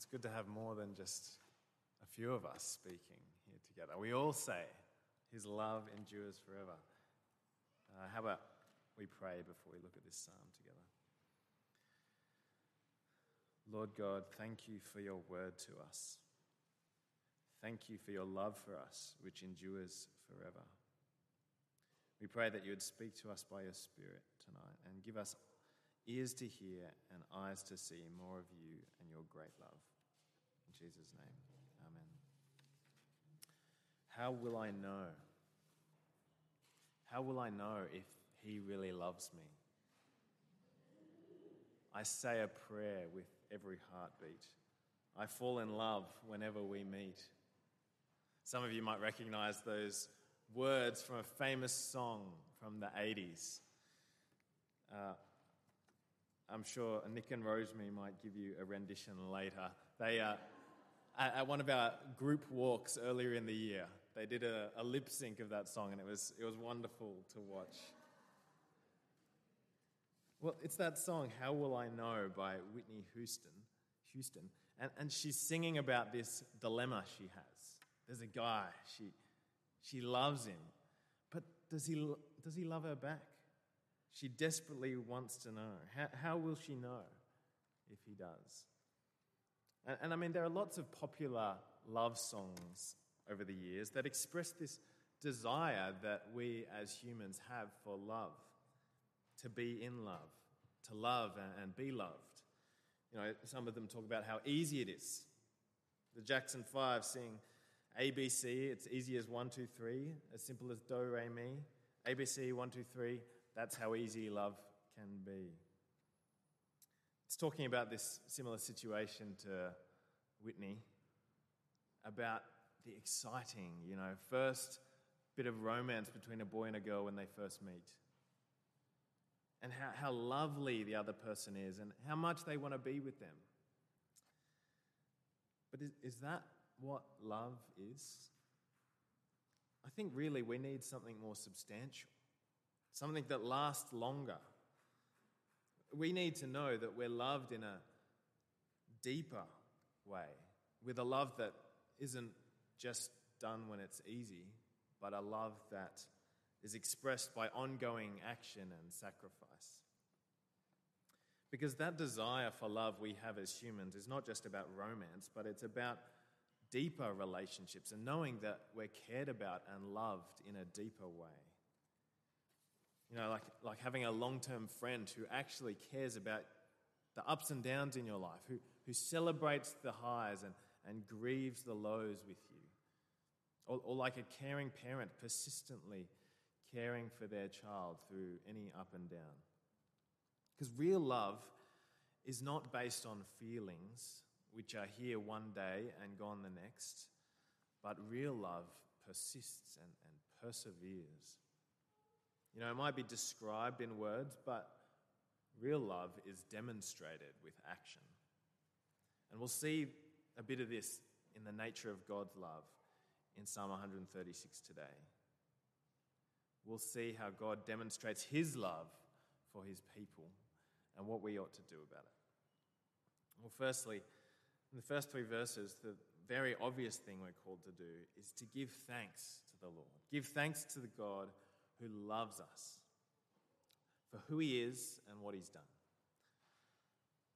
it's good to have more than just a few of us speaking here together. We all say, His love endures forever. Uh, how about we pray before we look at this psalm together? Lord God, thank you for your word to us. Thank you for your love for us, which endures forever. We pray that you would speak to us by your Spirit tonight and give us ears to hear and eyes to see more of you and your great love. In Jesus' name, amen. How will I know? How will I know if he really loves me? I say a prayer with every heartbeat. I fall in love whenever we meet. Some of you might recognize those words from a famous song from the 80s. Uh, I'm sure Nick and Rosemary might give you a rendition later. They, uh, at one of our group walks earlier in the year, they did a, a lip sync of that song, and it was, it was wonderful to watch. Well, it's that song, How Will I Know, by Whitney Houston. Houston. And, and she's singing about this dilemma she has. There's a guy, she, she loves him, but does he, does he love her back? She desperately wants to know. How, how will she know if he does? And, and I mean, there are lots of popular love songs over the years that express this desire that we as humans have for love, to be in love, to love and, be loved. You know, some of them talk about how easy it is. The Jackson Five sing ABC, it's easy as one, two, three, as simple as do, re, mi. ABC, one, two, three, that's how easy love can be. It's talking about this similar situation to Whitney about the exciting, you know, first bit of romance between a boy and a girl when they first meet. And how, how lovely the other person is and how much they want to be with them. But is, is that what love is? I think really we need something more substantial something that lasts longer. We need to know that we're loved in a deeper way, with a love that isn't just done when it's easy, but a love that is expressed by ongoing action and sacrifice. Because that desire for love we have as humans is not just about romance, but it's about deeper relationships and knowing that we're cared about and loved in a deeper way. You know, like, like having a long term friend who actually cares about the ups and downs in your life, who, who celebrates the highs and, and grieves the lows with you. Or, or like a caring parent persistently caring for their child through any up and down. Because real love is not based on feelings, which are here one day and gone the next, but real love persists and, and perseveres. You know, it might be described in words, but real love is demonstrated with action. And we'll see a bit of this in the nature of God's love in Psalm 136 today. We'll see how God demonstrates his love for his people and what we ought to do about it. Well, firstly, in the first three verses, the very obvious thing we're called to do is to give thanks to the Lord. Give thanks to the God who loves us for who he is and what he's done.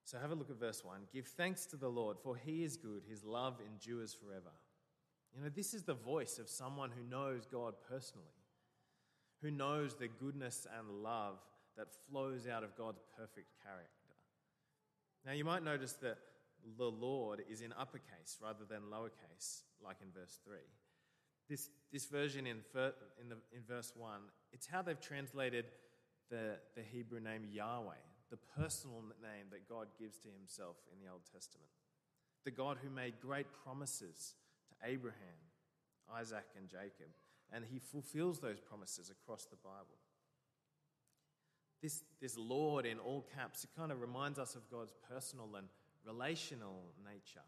So have a look at verse 1. Give thanks to the Lord, for he is good, his love endures forever. You know, this is the voice of someone who knows God personally, who knows the goodness and love that flows out of God's perfect character. Now, you might notice that the Lord is in uppercase rather than lowercase, like in verse 3 this, this version in, in, the, in verse 1, it's how they've translated the, the Hebrew name Yahweh, the personal name that God gives to himself in the Old Testament. The God who made great promises to Abraham, Isaac, and Jacob, and he fulfills those promises across the Bible. This, this Lord in all caps, it kind of reminds us of God's personal and relational nature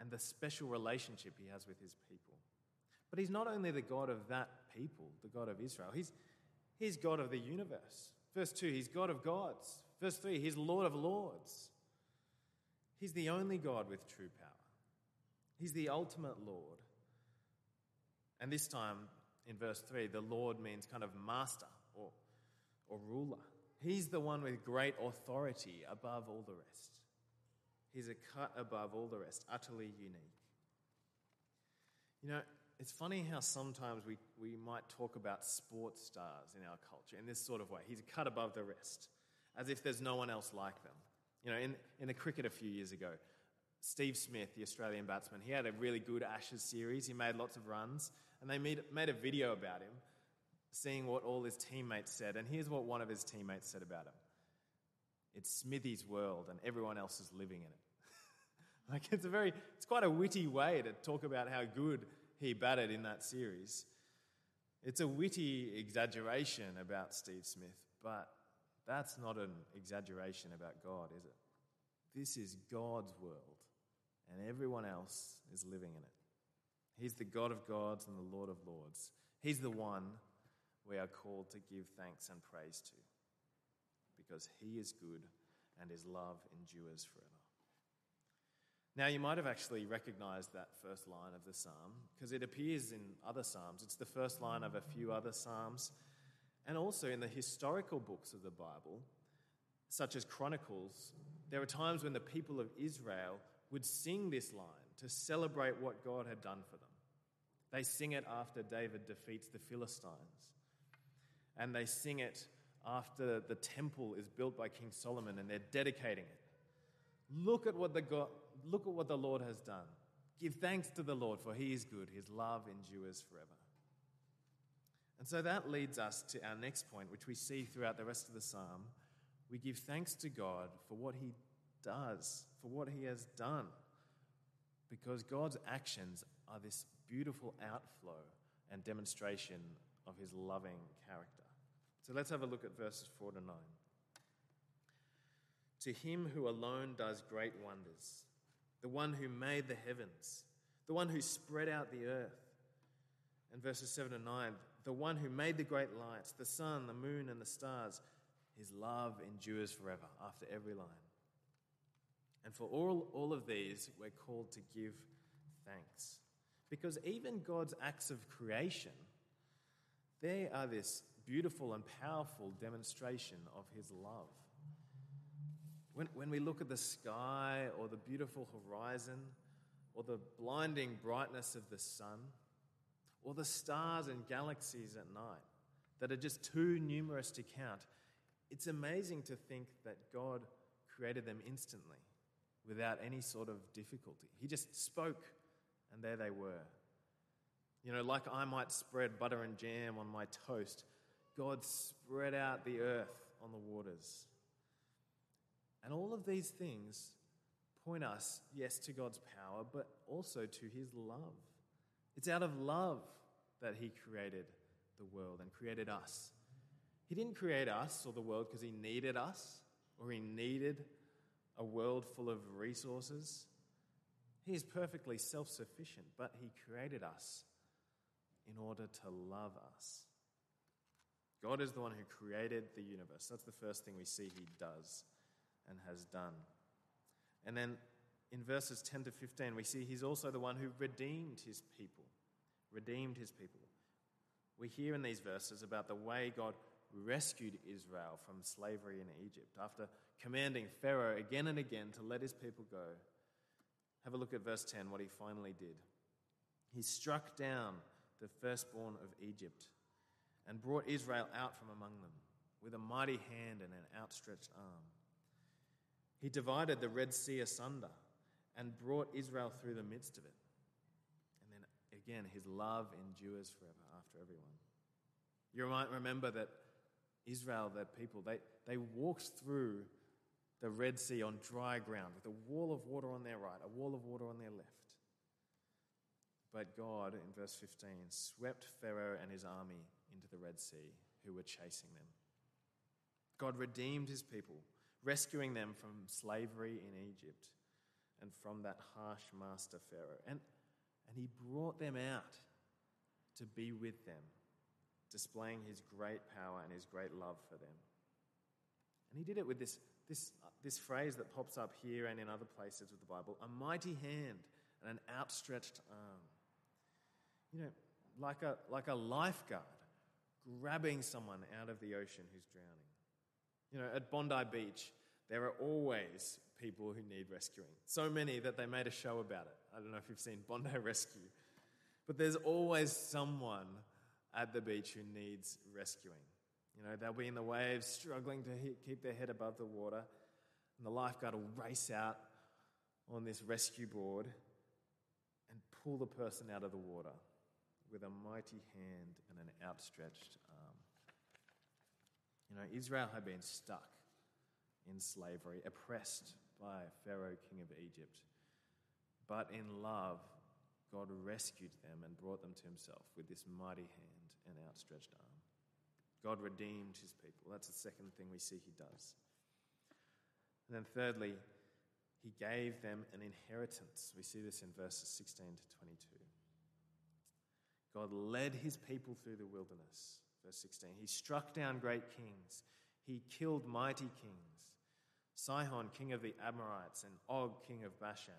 and the special relationship he has with his people. But he's not only the God of that people, the God of Israel, he's, he's God of the universe. Verse 2, he's God of gods. Verse 3, he's Lord of lords. He's the only God with true power. He's the ultimate Lord. And this time, in verse 3, the Lord means kind of master or, or ruler. He's the one with great authority above all the rest. He's a cut above all the rest, utterly unique. You know, it's funny how sometimes we, we might talk about sports stars in our culture in this sort of way. He's a cut above the rest, as if there's no one else like them. You know, in, in the cricket a few years ago, Steve Smith, the Australian batsman, he had a really good Ashes series. He made lots of runs, and they made, made a video about him, seeing what all his teammates said. And here's what one of his teammates said about him It's Smithy's world, and everyone else is living in it. like, it's a very, it's quite a witty way to talk about how good he batted in that series. It's a witty exaggeration about Steve Smith, but that's not an exaggeration about God, is it? This is God's world, and everyone else is living in it. He's the God of gods and the Lord of lords. He's the one we are called to give thanks and praise to because he is good and his love endures forever. Now, you might have actually recognized that first line of the psalm because it appears in other psalms. It's the first line of a few other psalms, and also in the historical books of the Bible, such as Chronicles. There are times when the people of Israel would sing this line to celebrate what God had done for them. They sing it after David defeats the Philistines, and they sing it after the temple is built by King Solomon and they're dedicating it. Look at what the God, look at what the Lord has done. Give thanks to the Lord, for he is good. His love endures forever. And so that leads us to our next point, which we see throughout the rest of the psalm. We give thanks to God for what he does, for what he has done. Because God's actions are this beautiful outflow and demonstration of his loving character. So let's have a look at verses 4 to 9. To him who alone does great wonders, the one who made the heavens, the one who spread out the earth. And verses 7 and 9, the one who made the great lights, the sun, the moon, and the stars, his love endures forever, after every line. And for all, all of these, we're called to give thanks. Because even God's acts of creation, they are this beautiful and powerful demonstration of his love. When, when we look at the sky or the beautiful horizon or the blinding brightness of the sun or the stars and galaxies at night that are just too numerous to count, it's amazing to think that God created them instantly without any sort of difficulty. He just spoke, and there they were. You know, like I might spread butter and jam on my toast, God spread out the earth on the waters. And all of these things point us, yes, to God's power, but also to his love. It's out of love that he created the world and created us. He didn't create us or the world because he needed us or he needed a world full of resources. He is perfectly self sufficient, but he created us in order to love us. God is the one who created the universe. That's the first thing we see he does and has done. And then in verses 10 to 15, we see he's also the one who redeemed his people. Redeemed his people. We hear in these verses about the way God rescued Israel from slavery in Egypt after commanding Pharaoh again and again to let his people go. Have a look at verse 10, what he finally did. He struck down the firstborn of Egypt and brought Israel out from among them with a mighty hand and an outstretched arm. He divided the Red Sea asunder and brought Israel through the midst of it. And then again, his love endures forever after everyone. You might remember that Israel, their people, they, they walked through the Red Sea on dry ground with a wall of water on their right, a wall of water on their left. But God, in verse 15, swept Pharaoh and his army into the Red Sea, who were chasing them. God redeemed his people rescuing them from slavery in Egypt and from that harsh master Pharaoh. And, and he brought them out to be with them, displaying his great power and his great love for them. And he did it with this, this, this phrase that pops up here and in other places of the Bible a mighty hand and an outstretched arm. You know, like a, like a lifeguard grabbing someone out of the ocean who's drowning. You know, at Bondi Beach, there are always people who need rescuing. So many that they made a show about it. I don't know if you've seen Bondi Rescue. But there's always someone at the beach who needs rescuing. You know, they'll be in the waves, struggling to keep their head above the water, and the lifeguard will race out on this rescue board and pull the person out of the water with a mighty hand and an outstretched arm. You know, Israel had been stuck in slavery, oppressed by Pharaoh, king of Egypt. But in love, God rescued them and brought them to himself with this mighty hand and outstretched arm. God redeemed his people. That's the second thing we see he does. And then, thirdly, he gave them an inheritance. We see this in verses 16 to 22. God led his people through the wilderness. Verse 16. He struck down great kings, he killed mighty kings Sihon, king of the Amorites, and Og, king of Bashan,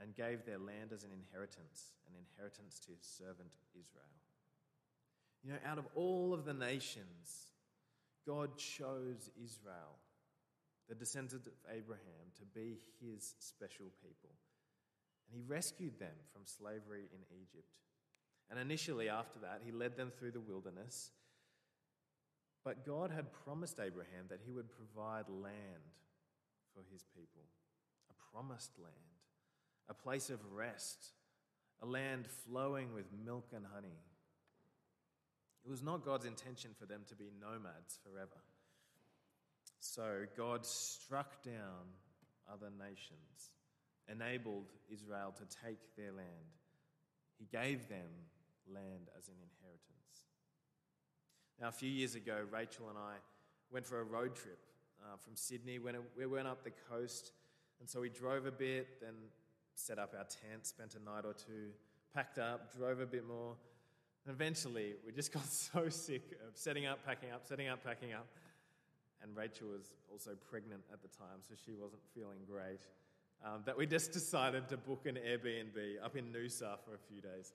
and gave their land as an inheritance, an inheritance to his servant Israel. You know, out of all of the nations, God chose Israel, the descendant of Abraham, to be his special people. And he rescued them from slavery in Egypt. And initially, after that, he led them through the wilderness. But God had promised Abraham that he would provide land for his people a promised land, a place of rest, a land flowing with milk and honey. It was not God's intention for them to be nomads forever. So God struck down other nations, enabled Israel to take their land. He gave them land as an inheritance. Now, a few years ago, Rachel and I went for a road trip uh, from Sydney. We went up the coast, and so we drove a bit, then set up our tent, spent a night or two, packed up, drove a bit more. And eventually, we just got so sick of setting up, packing up, setting up, packing up. And Rachel was also pregnant at the time, so she wasn't feeling great. Um, that we just decided to book an Airbnb up in Noosa for a few days.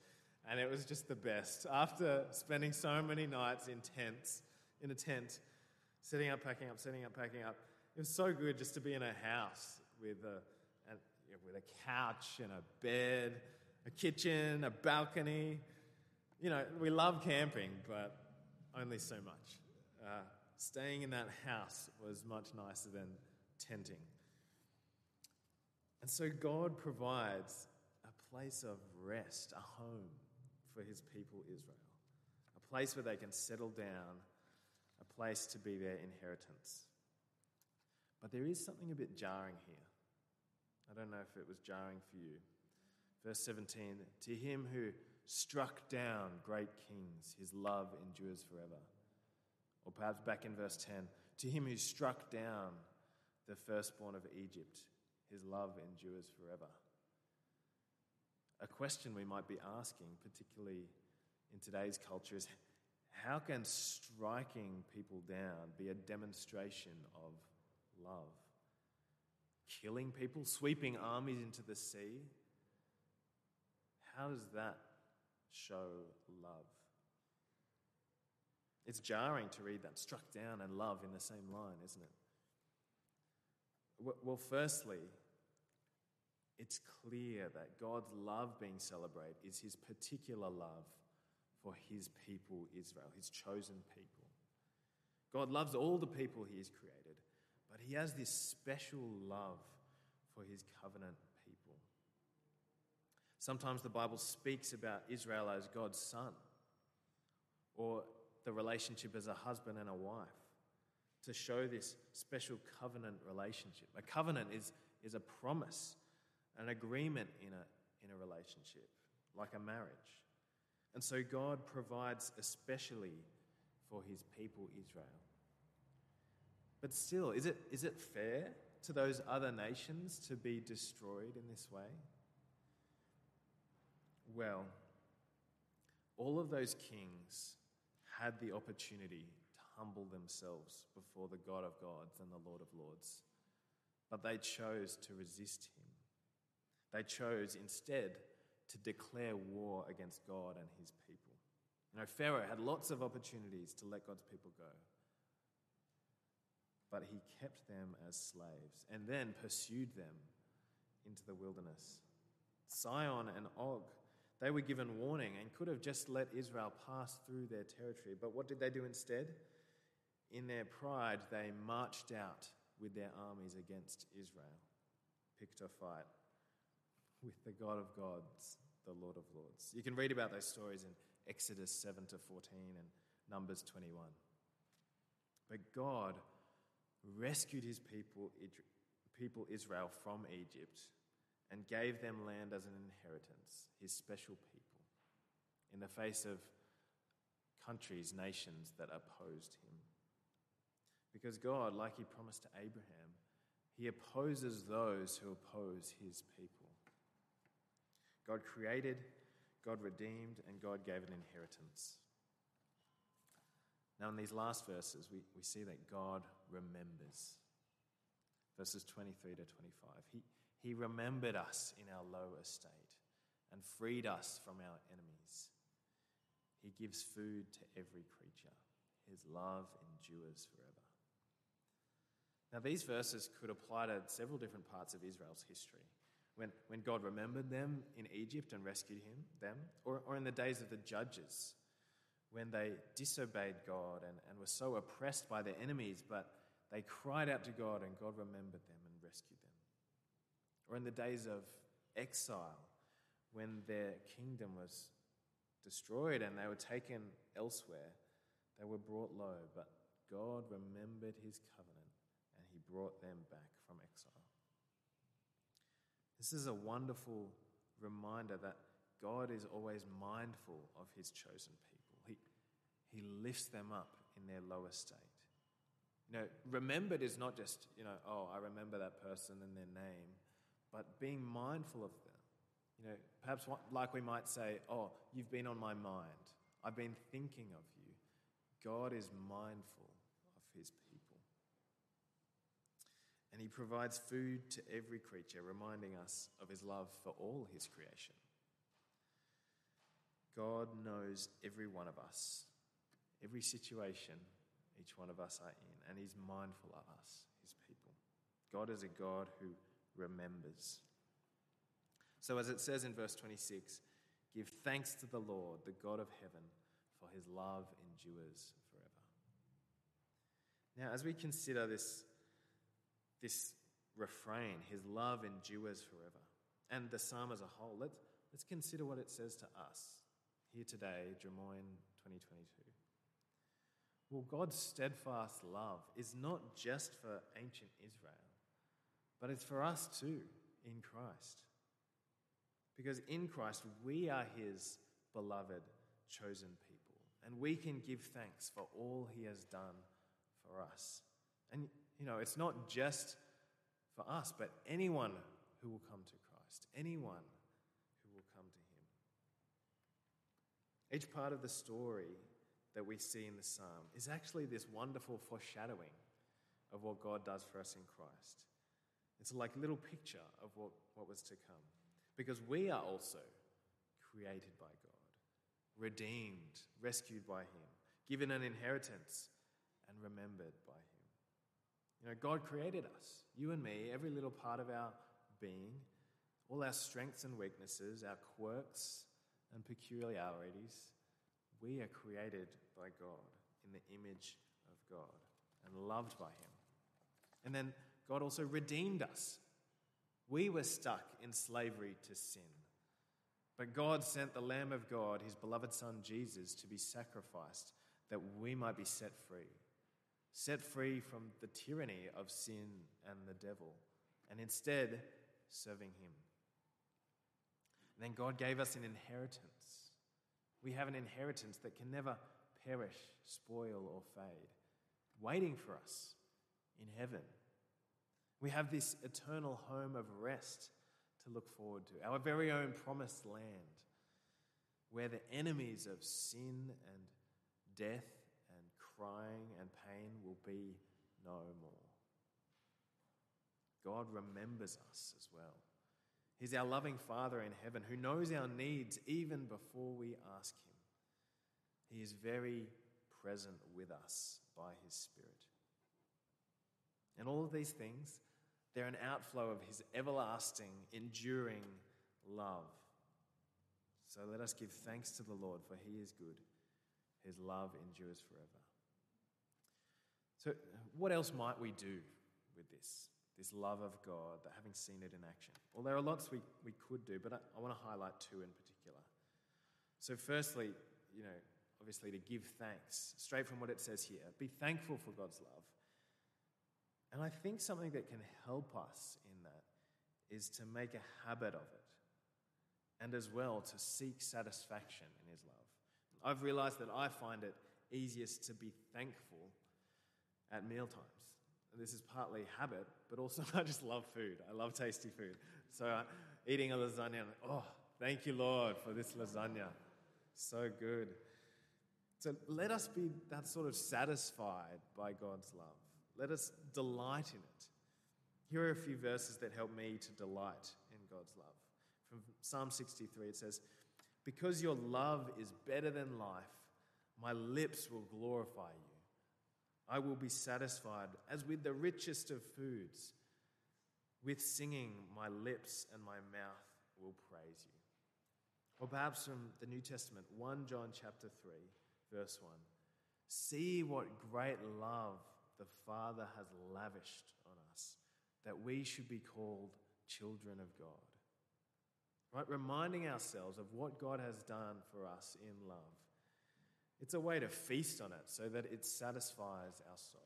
And it was just the best. After spending so many nights in tents, in a tent, setting up, packing up, setting up, packing up. It was so good just to be in a house with a, a with a couch and a bed, a kitchen, a balcony. You know, we love camping, but only so much. Uh, staying in that house was much nicer than tenting. And so God provides a place of rest, a home for his people Israel, a place where they can settle down a place to be their inheritance. But there is something a bit jarring here. I don't know if it was jarring for you. Verse 17 To him who struck down great kings, his love endures forever. Or perhaps back in verse 10 To him who struck down the firstborn of Egypt, his love endures forever. A question we might be asking, particularly in today's culture, is how can striking people down be a demonstration of love? Killing people, sweeping armies into the sea? How does that show love? It's jarring to read that struck down and love in the same line, isn't it? Well, firstly, it's clear that God's love being celebrated is his particular love for his people, Israel, his chosen people. God loves all the people he has created, but he has this special love for his covenant people. Sometimes the Bible speaks about Israel as God's son, or the relationship as a husband and a wife, to show this special covenant relationship. A covenant is, is a promise, an agreement in a, in a relationship, like a marriage. And so God provides especially for his people Israel. But still, is it, is it fair to those other nations to be destroyed in this way? Well, all of those kings had the opportunity humble themselves before the God of gods and the Lord of lords. But they chose to resist him. They chose instead to declare war against God and his people. You know, Pharaoh had lots of opportunities to let God's people go, but he kept them as slaves and then pursued them into the wilderness. Sihon and Og, they were given warning and could have just let Israel pass through their territory, but what did they do instead? In their pride, they marched out with their armies against Israel, picked a fight with the God of gods, the Lord of lords. You can read about those stories in Exodus 7 to 14 and Numbers 21. But God rescued his people, people Israel from Egypt and gave them land as an inheritance, his special people, in the face of countries, nations that opposed him. Because God, like he promised to Abraham, he opposes those who oppose his people. God created, God redeemed, and God gave an inheritance. Now, in these last verses, we, we see that God remembers. Verses 23 to 25. He, he remembered us in our low estate and freed us from our enemies. He gives food to every creature. His love endures forever. Now, these verses could apply to several different parts of Israel's history. When, when God remembered them in Egypt and rescued him, them, or, or in the days of the judges, when they disobeyed God and, and were so oppressed by their enemies, but they cried out to God and God remembered them and rescued them. Or in the days of exile, when their kingdom was destroyed and they were taken elsewhere, they were brought low, but God remembered his covenant brought them back from exile. This is a wonderful reminder that God is always mindful of his chosen people. He, he lifts them up in their lower state. You know, remembered is not just, you know, oh, I remember that person and their name, but being mindful of them. You know, perhaps like we might say, oh, you've been on my mind. I've been thinking of you. God is mindful of his people and he provides food to every creature, reminding us of his love for all his creation. God knows every one of us, every situation each one of us are in, and he's mindful of us, his people. God is a God who remembers. So, as it says in verse 26, give thanks to the Lord, the God of heaven, for his love endures forever. Now, as we consider this this refrain, his love endures forever. And the psalm as a whole, let's, let's consider what it says to us here today, Drummoyne 2022. Well, God's steadfast love is not just for ancient Israel, but it's for us too in Christ. Because in Christ, we are his beloved, chosen people, and we can give thanks for all he has done for us. And you know, it's not just for us, but anyone who will come to Christ, anyone who will come to Him. Each part of the story that we see in the psalm is actually this wonderful foreshadowing of what God does for us in Christ. It's like a little picture of what, what was to come. Because we are also created by God, redeemed, rescued by Him, given an inheritance, and remembered by Him. You know, God created us, you and me, every little part of our being, all our strengths and weaknesses, our quirks and peculiarities. We are created by God in the image of God and loved by Him. And then God also redeemed us. We were stuck in slavery to sin. But God sent the Lamb of God, His beloved Son Jesus, to be sacrificed that we might be set free set free from the tyranny of sin and the devil, and instead serving Him. And then God gave us an inheritance. We have an inheritance that can never perish, spoil, or fade, waiting for us in heaven. We have this eternal home of rest to look forward to, our very own promised land, where the enemies of sin and death crying and pain will be no more. God remembers us as well. He's our loving Father in heaven who knows our needs even before we ask Him. He is very present with us by His Spirit. And all of these things, they're an outflow of His everlasting, enduring love. So let us give thanks to the Lord, for He is good. His love endures forever. So, what else might we do with this? This love of God, that having seen it in action? Well, there are lots we, we could do, but I, I want to highlight two in particular. So, firstly, you know, obviously to give thanks, straight from what it says here. Be thankful for God's love. And I think something that can help us in that is to make a habit of it and as well to seek satisfaction in His love. I've realized that I find it easiest to be thankful at mealtimes. And this is partly habit, but also I just love food. I love tasty food. So uh, eating a lasagna, oh, thank you, Lord, for this lasagna. So good. So let us be that sort of satisfied by God's love. Let us delight in it. Here are a few verses that help me to delight in God's love. From Psalm 63, it says, Because your love is better than life, my lips will glorify you. I will be satisfied as with the richest of foods. With singing, my lips and my mouth will praise you. Or perhaps from the New Testament, 1 John chapter 3, verse 1. See what great love the Father has lavished on us, that we should be called children of God. Right? Reminding ourselves of what God has done for us in love. It's a way to feast on it so that it satisfies our souls.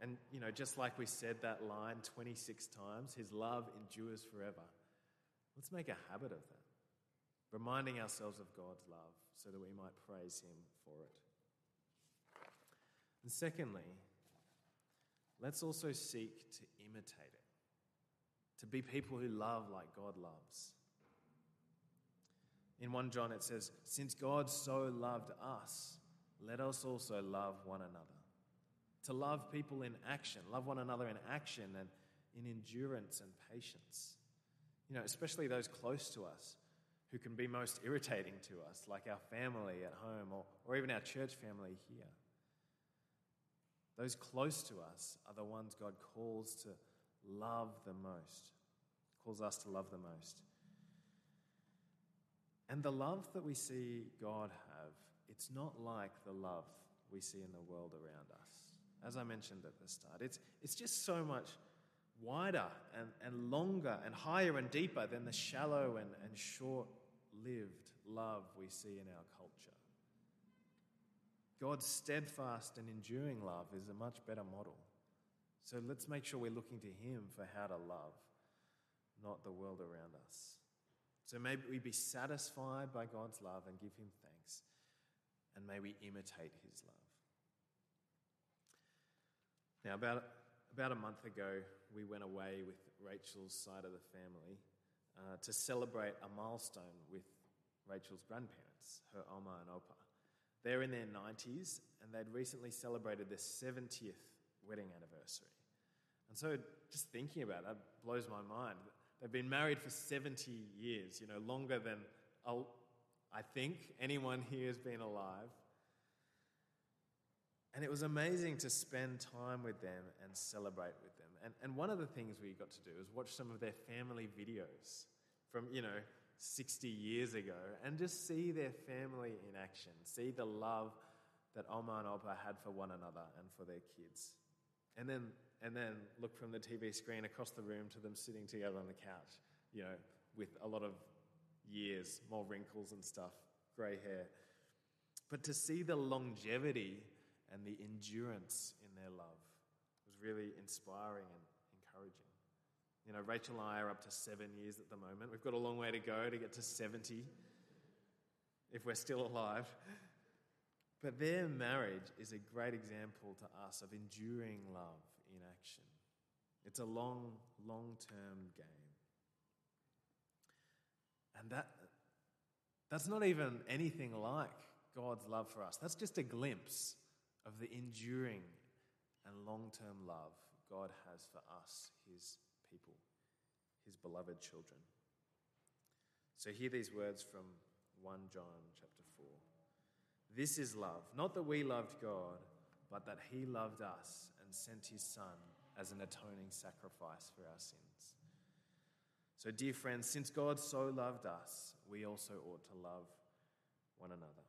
And, you know, just like we said that line 26 times, his love endures forever. Let's make a habit of that, reminding ourselves of God's love so that we might praise him for it. And secondly, let's also seek to imitate it, to be people who love like God loves. In 1 John, it says, Since God so loved us, let us also love one another. To love people in action, love one another in action and in endurance and patience. You know, especially those close to us who can be most irritating to us, like our family at home or, or even our church family here. Those close to us are the ones God calls to love the most, calls us to love the most. And the love that we see God have, it's not like the love we see in the world around us. As I mentioned at the start, it's, it's just so much wider and, and longer and higher and deeper than the shallow and, and short lived love we see in our culture. God's steadfast and enduring love is a much better model. So let's make sure we're looking to Him for how to love, not the world around us. So may we be satisfied by God's love and give Him thanks, and may we imitate His love. Now, about, about a month ago, we went away with Rachel's side of the family uh, to celebrate a milestone with Rachel's grandparents, her Oma and Opa. They're in their 90s and they'd recently celebrated their 70th wedding anniversary. And so just thinking about it, blows my mind. They've been married for 70 years, you know, longer than I'll, think anyone here has been alive. And it was amazing to spend time with them and celebrate with them. And, and one of the things we got to do was watch some of their family videos from, you know, 60 years ago and just see their family in action, see the love that Oma and Opa had for one another and for their kids. And then and then look from the TV screen across the room to them sitting together on the couch, you know, with a lot of years, more wrinkles and stuff, grey hair. But to see the longevity and the endurance in their love was really inspiring and encouraging. You know, Rachel and I are up to seven years at the moment. We've got a long way to go to get to 70 if we're still alive. But their marriage is a great example to us of enduring love in action. It's a long, long term game. And that, that's not even anything like God's love for us. That's just a glimpse of the enduring and long term love God has for us, his people, his beloved children. So hear these words from 1 John chapter 4. This is love, not that we loved God, but that he loved us and sent his Son as an atoning sacrifice for our sins. So, dear friends, since God so loved us, we also ought to love one another.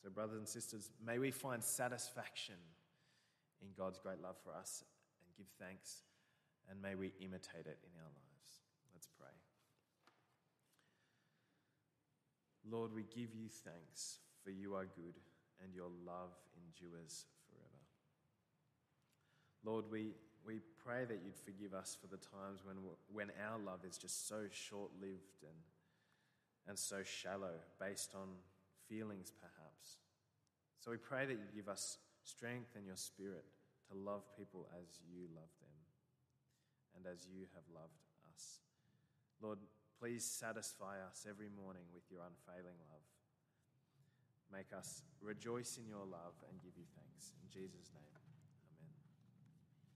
So, brothers and sisters, may we find satisfaction in God's great love for us and give thanks, and may we imitate it in our lives. Let's pray. Lord, we give you thanks, for you are good and your love endures. Lord, we, we pray that you'd forgive us for the times when, when our love is just so short lived and, and so shallow, based on feelings perhaps. So we pray that you give us strength and your spirit to love people as you love them and as you have loved us. Lord, please satisfy us every morning with your unfailing love. Make us rejoice in your love and give you thanks. In Jesus' name.